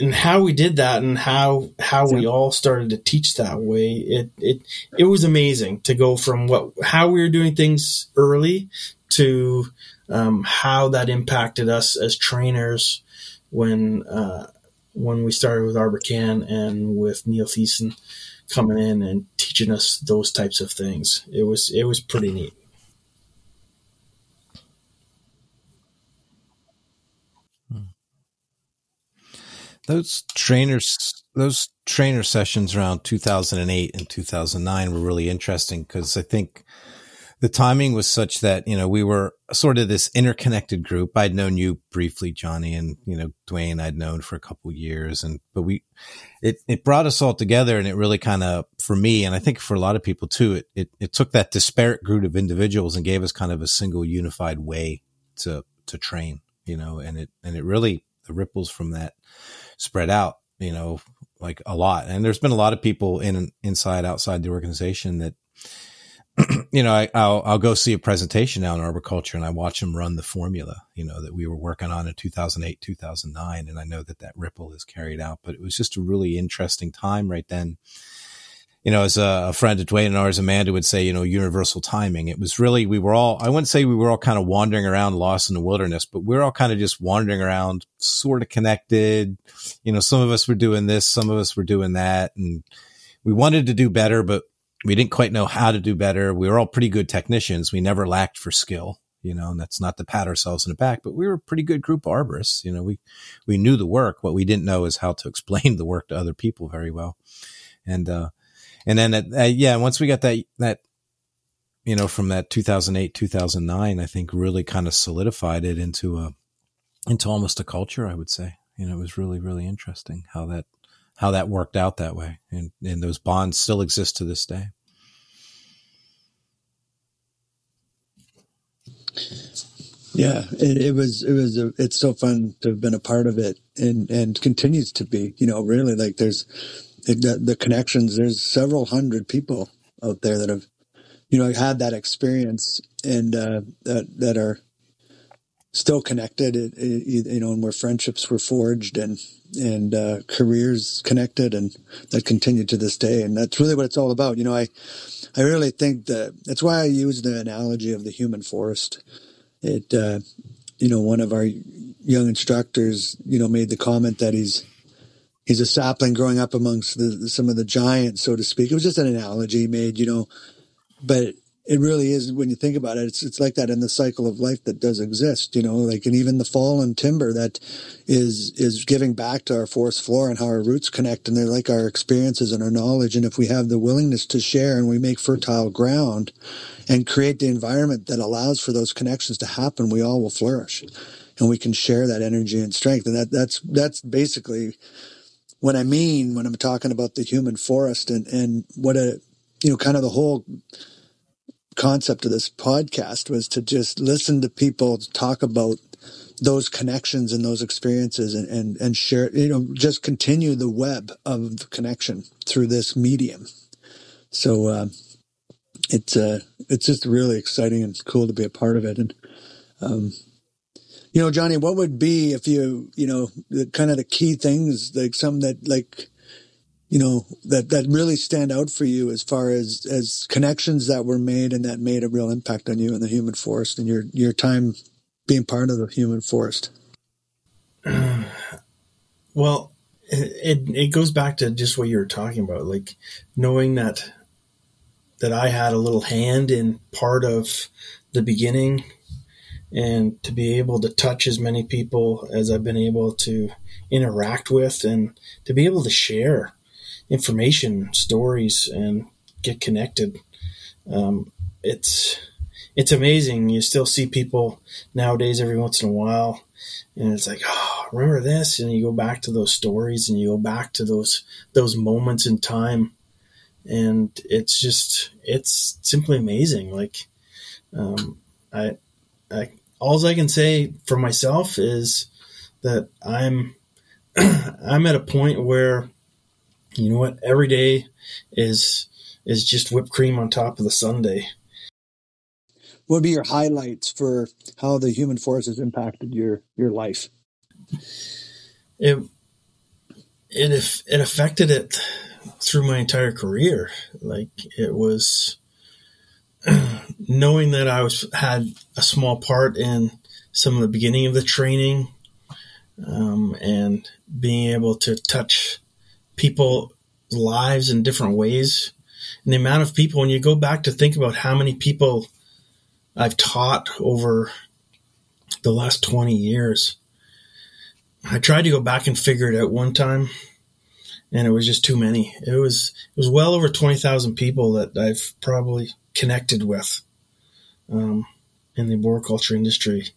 and how we did that and how how we all started to teach that way it it it was amazing to go from what how we were doing things early to um, how that impacted us as trainers when uh, when we started with Arborcan and with Neil Thiessen coming in and teaching us those types of things. It was it was pretty neat. Those trainers, those trainer sessions around 2008 and 2009 were really interesting because I think the timing was such that, you know, we were sort of this interconnected group. I'd known you briefly, Johnny, and, you know, Dwayne I'd known for a couple years. And, but we, it, it brought us all together and it really kind of, for me, and I think for a lot of people too, it, it, it took that disparate group of individuals and gave us kind of a single unified way to, to train, you know, and it, and it really, the ripples from that spread out, you know, like a lot. And there's been a lot of people in, inside, outside the organization that, you know, I, I'll, I'll go see a presentation now in arboriculture and I watch them run the formula, you know, that we were working on in 2008, 2009. And I know that that ripple is carried out, but it was just a really interesting time right then. You know, as a, a friend of Dwayne and ours, Amanda would say, you know, universal timing. It was really, we were all, I wouldn't say we were all kind of wandering around lost in the wilderness, but we are all kind of just wandering around, sort of connected. You know, some of us were doing this, some of us were doing that. And we wanted to do better, but we didn't quite know how to do better. We were all pretty good technicians. We never lacked for skill, you know, and that's not to pat ourselves in the back, but we were a pretty good group of arborists. You know, we, we knew the work. What we didn't know is how to explain the work to other people very well. And, uh, and then, uh, yeah, once we got that, that, you know, from that 2008, 2009, I think really kind of solidified it into a, into almost a culture, I would say. You know, it was really, really interesting how that, how that worked out that way. And, and those bonds still exist to this day. Yeah, it, it was it was a, it's so fun to have been a part of it and and continues to be. You know, really like there's the, the connections. There's several hundred people out there that have you know had that experience and uh, that that are still connected. It, it, you know, and where friendships were forged and and uh, careers connected and that continue to this day. And that's really what it's all about. You know, I I really think that that's why I use the analogy of the human forest it uh, you know one of our young instructors you know made the comment that he's he's a sapling growing up amongst the, some of the giants so to speak it was just an analogy he made you know but it really is when you think about it it's it's like that in the cycle of life that does exist you know like and even the fallen timber that is is giving back to our forest floor and how our roots connect and they're like our experiences and our knowledge and if we have the willingness to share and we make fertile ground and create the environment that allows for those connections to happen, we all will flourish and we can share that energy and strength. And that, that's, that's basically what I mean when I'm talking about the human forest and, and what a, you know, kind of the whole concept of this podcast was to just listen to people talk about those connections and those experiences and, and, and share, you know, just continue the web of connection through this medium. So, uh, it's uh it's just really exciting and cool to be a part of it and um you know johnny what would be if you you know the kind of the key things like some that like you know, that, that really stand out for you as far as, as connections that were made and that made a real impact on you in the human forest and your, your time being part of the human forest? well, it, it goes back to just what you were talking about, like knowing that, that I had a little hand in part of the beginning and to be able to touch as many people as I've been able to interact with and to be able to share information, stories, and get connected. Um, it's it's amazing. You still see people nowadays every once in a while, and it's like, oh, remember this? And you go back to those stories, and you go back to those those moments in time, and it's just it's simply amazing. Like, um, I, I all I can say for myself is that I'm I'm at a point where you know what? Every day is is just whipped cream on top of the sundae. What would be your highlights for how the human forest has impacted your your life? It it it affected it through my entire career. Like it was knowing that I was had a small part in some of the beginning of the training, um, and being able to touch people lives in different ways. And the amount of people, when you go back to think about how many people I've taught over the last 20 years, I tried to go back and figure it out one time and it was just too many. It was, it was well over 20,000 people that I've probably connected with, um, in the arboriculture industry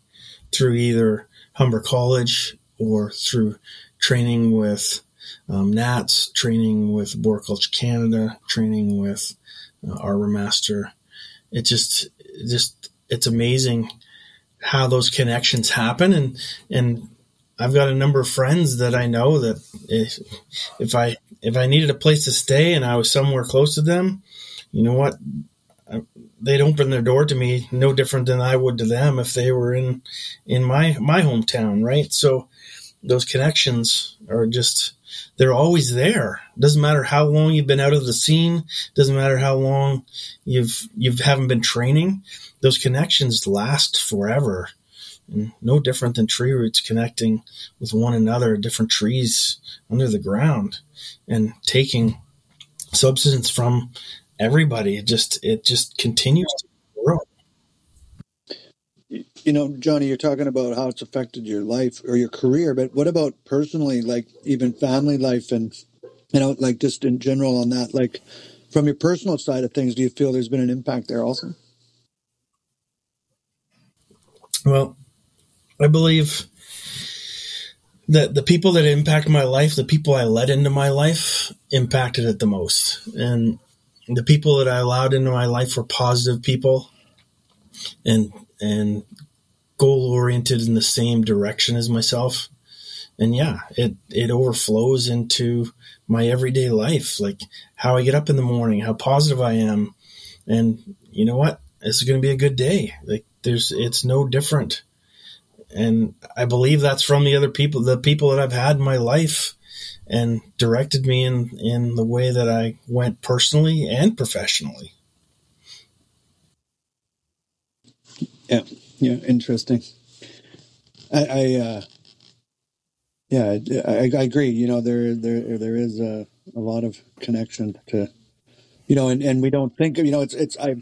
through either Humber College or through training with um, NATS, training with Arboriculture Canada, training with uh, ArborMaster. It just, just, it's amazing how those connections happen. And, and I've got a number of friends that I know that if, if I, if I needed a place to stay and I was somewhere close to them, you know what? they'd open their door to me no different than I would to them if they were in in my my hometown, right? So those connections are just they're always there. Doesn't matter how long you've been out of the scene. Doesn't matter how long you've you haven't been training. Those connections last forever, and no different than tree roots connecting with one another, different trees under the ground, and taking substance from everybody. It just it just continues to you know, Johnny, you're talking about how it's affected your life or your career, but what about personally, like even family life and, you know, like just in general on that, like from your personal side of things, do you feel there's been an impact there also? Well, I believe that the people that impact my life, the people I let into my life, impacted it the most. And the people that I allowed into my life were positive people and and goal oriented in the same direction as myself. And yeah, it, it overflows into my everyday life, like how I get up in the morning, how positive I am. And you know what? It's going to be a good day. Like there's, it's no different. And I believe that's from the other people, the people that I've had in my life and directed me in, in the way that I went personally and professionally. Yeah. Yeah, interesting. I, I uh, yeah, I, I, agree. You know, there there there is a, a lot of connection to, you know, and, and we don't think you know it's it's I,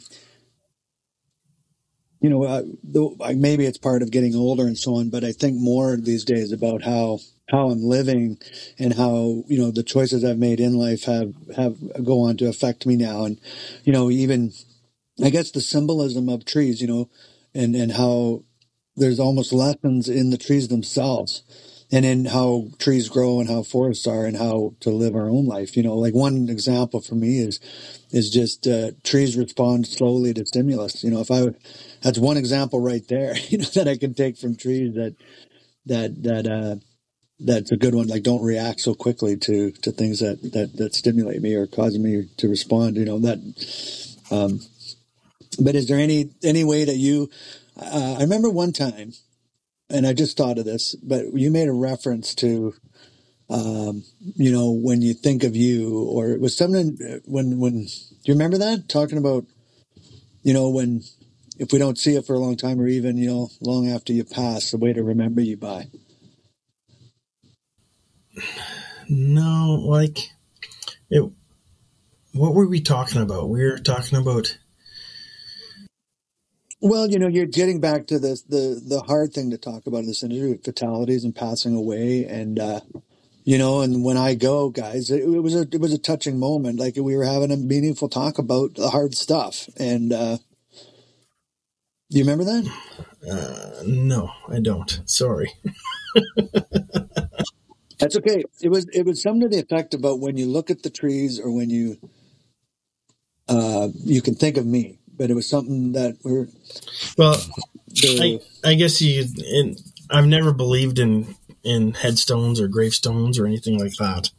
you know, uh, the, maybe it's part of getting older and so on, but I think more these days about how how I'm living and how you know the choices I've made in life have have go on to affect me now, and you know even I guess the symbolism of trees, you know, and and how there's almost lessons in the trees themselves and in how trees grow and how forests are and how to live our own life you know like one example for me is is just uh, trees respond slowly to stimulus. You know if i that's one example right there you know that i can take from trees that that that uh that's a good one. Like don't react so quickly to to things that that that stimulate me or cause me to respond you know that um but is there any any way that you? Uh, I remember one time, and I just thought of this, but you made a reference to um, you know, when you think of you, or it was something when when do you remember that talking about, you know, when if we don't see it for a long time, or even you know, long after you pass, the way to remember you by. No, like it. What were we talking about? We were talking about. Well, you know, you're getting back to this the the hard thing to talk about in this industry, fatalities and passing away, and uh, you know, and when I go, guys, it, it, was a it was a touching moment. Like we were having a meaningful talk about the hard stuff. And uh, do you remember that? Uh, no, I don't. Sorry. That's okay. It was it was something to the effect about when you look at the trees or when you uh, you can think of me, but it was something that we're well. The, I, I guess you. In, I've never believed in in headstones or gravestones or anything like that.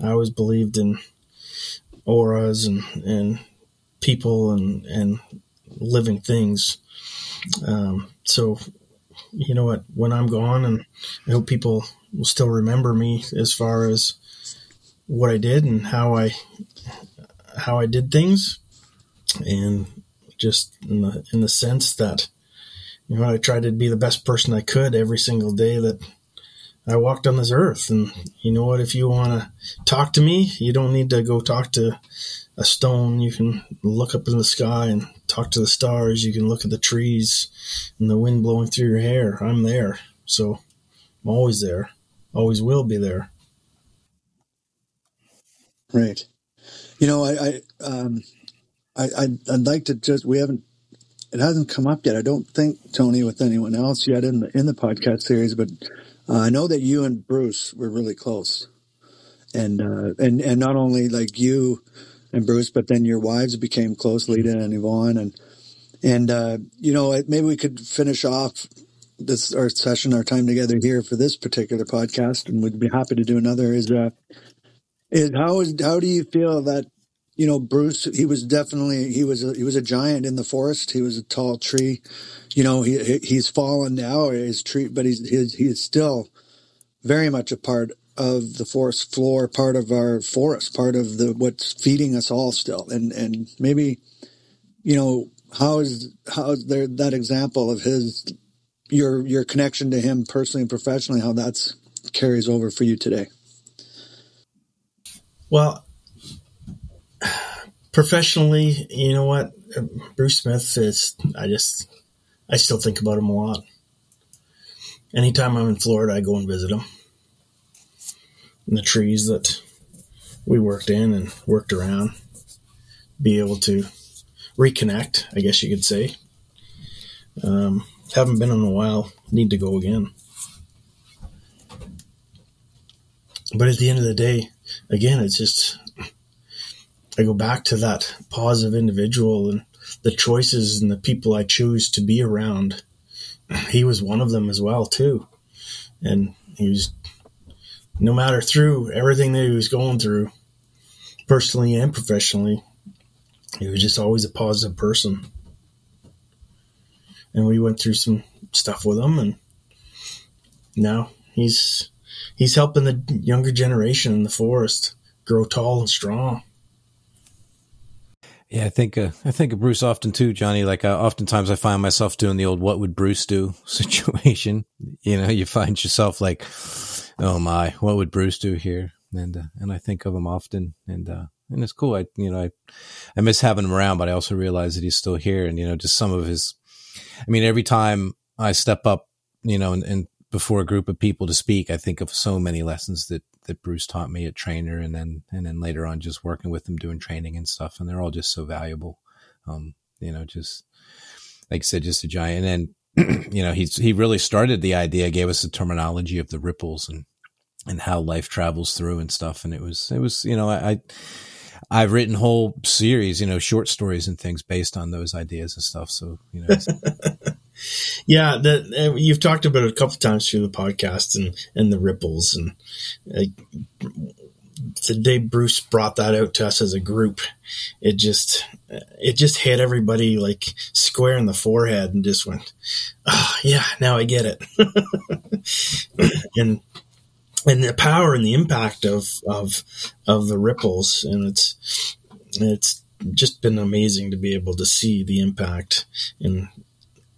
I always believed in auras and, and people and, and living things. Um, so, you know what, when I'm gone and I hope people will still remember me as far as what I did and how I, how I did things. And just in the, in the sense that, you know, I tried to be the best person I could every single day that I walked on this earth. And you know what? If you want to talk to me, you don't need to go talk to a stone. You can look up in the sky and talk to the stars. You can look at the trees and the wind blowing through your hair. I'm there. So I'm always there, always will be there. Right. You know, I, I, um, I, I'd, I'd like to just, we haven't, it hasn't come up yet. I don't think Tony with anyone else yet in the, in the podcast series, but uh, I know that you and Bruce were really close, and uh, and and not only like you and Bruce, but then your wives became close, Lita and Yvonne, and and uh, you know maybe we could finish off this our session, our time together here for this particular podcast, and we'd be happy to do another. Is uh, is how is how do you feel that you know Bruce? He was definitely he was a, he was a giant in the forest. He was a tall tree you know, he he's fallen now, his tree, but he's he's he's still very much a part of the forest floor, part of our forest, part of the what's feeding us all still. And and maybe, you know, how is how is there that example of his your your connection to him personally and professionally, how that's carries over for you today? Well, professionally, you know what, Bruce Smith is. I just I still think about him a lot. Anytime I'm in Florida, I go and visit him. And the trees that we worked in and worked around, be able to reconnect, I guess you could say. Um, haven't been in a while, need to go again. But at the end of the day, again, it's just, I go back to that positive individual and the choices and the people I choose to be around, he was one of them as well too. And he was, no matter through everything that he was going through, personally and professionally, he was just always a positive person. And we went through some stuff with him, and now he's he's helping the younger generation in the forest grow tall and strong. Yeah, I think uh, I think of Bruce often too, Johnny. Like uh, oftentimes I find myself doing the old "What would Bruce do?" situation. You know, you find yourself like, "Oh my, what would Bruce do here?" And uh, and I think of him often, and uh, and it's cool. I you know I I miss having him around, but I also realize that he's still here, and you know, just some of his. I mean, every time I step up, you know, and, and before a group of people to speak, I think of so many lessons that that Bruce taught me at trainer and then and then later on just working with them doing training and stuff and they're all just so valuable. Um, you know, just like I said, just a giant and then you know, he's he really started the idea, gave us the terminology of the ripples and and how life travels through and stuff. And it was it was, you know, I, I have written whole series, you know, short stories and things based on those ideas and stuff. So, you know, yeah, that you've talked about it a couple times through the podcast and and the ripples and uh, the day Bruce brought that out to us as a group, it just it just hit everybody like square in the forehead and just went, oh yeah, now I get it. and and the power and the impact of of of the ripples, and it's it's just been amazing to be able to see the impact and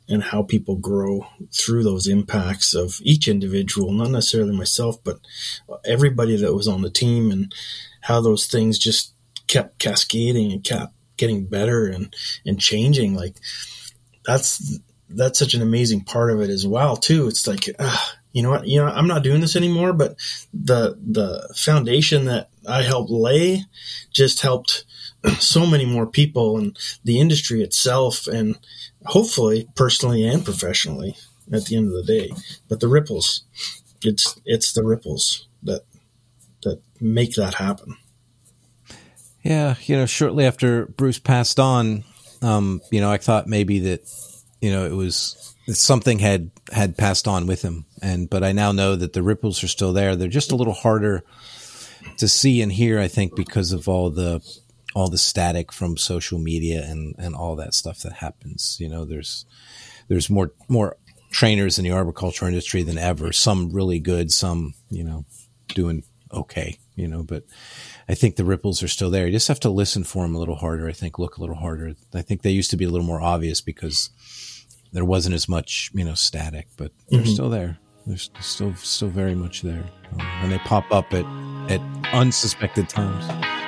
and how people grow through those impacts of each individual, not necessarily myself, but everybody that was on the team, and how those things just kept cascading and kept getting better and and changing. Like that's that's such an amazing part of it as well too. It's like. Uh, you know what, you know, I'm not doing this anymore, but the, the foundation that I helped lay just helped so many more people and the industry itself and hopefully personally and professionally at the end of the day. But the ripples, it's, it's the ripples that, that make that happen. Yeah. You know, shortly after Bruce passed on, um, you know, I thought maybe that, you know, it was, something had had passed on with him and but i now know that the ripples are still there they're just a little harder to see and hear i think because of all the all the static from social media and and all that stuff that happens you know there's there's more more trainers in the arboriculture industry than ever some really good some you know doing okay you know but i think the ripples are still there you just have to listen for them a little harder i think look a little harder i think they used to be a little more obvious because there wasn't as much, you know, static, but they're mm-hmm. still there. They're still still very much there, um, and they pop up at at unsuspected times.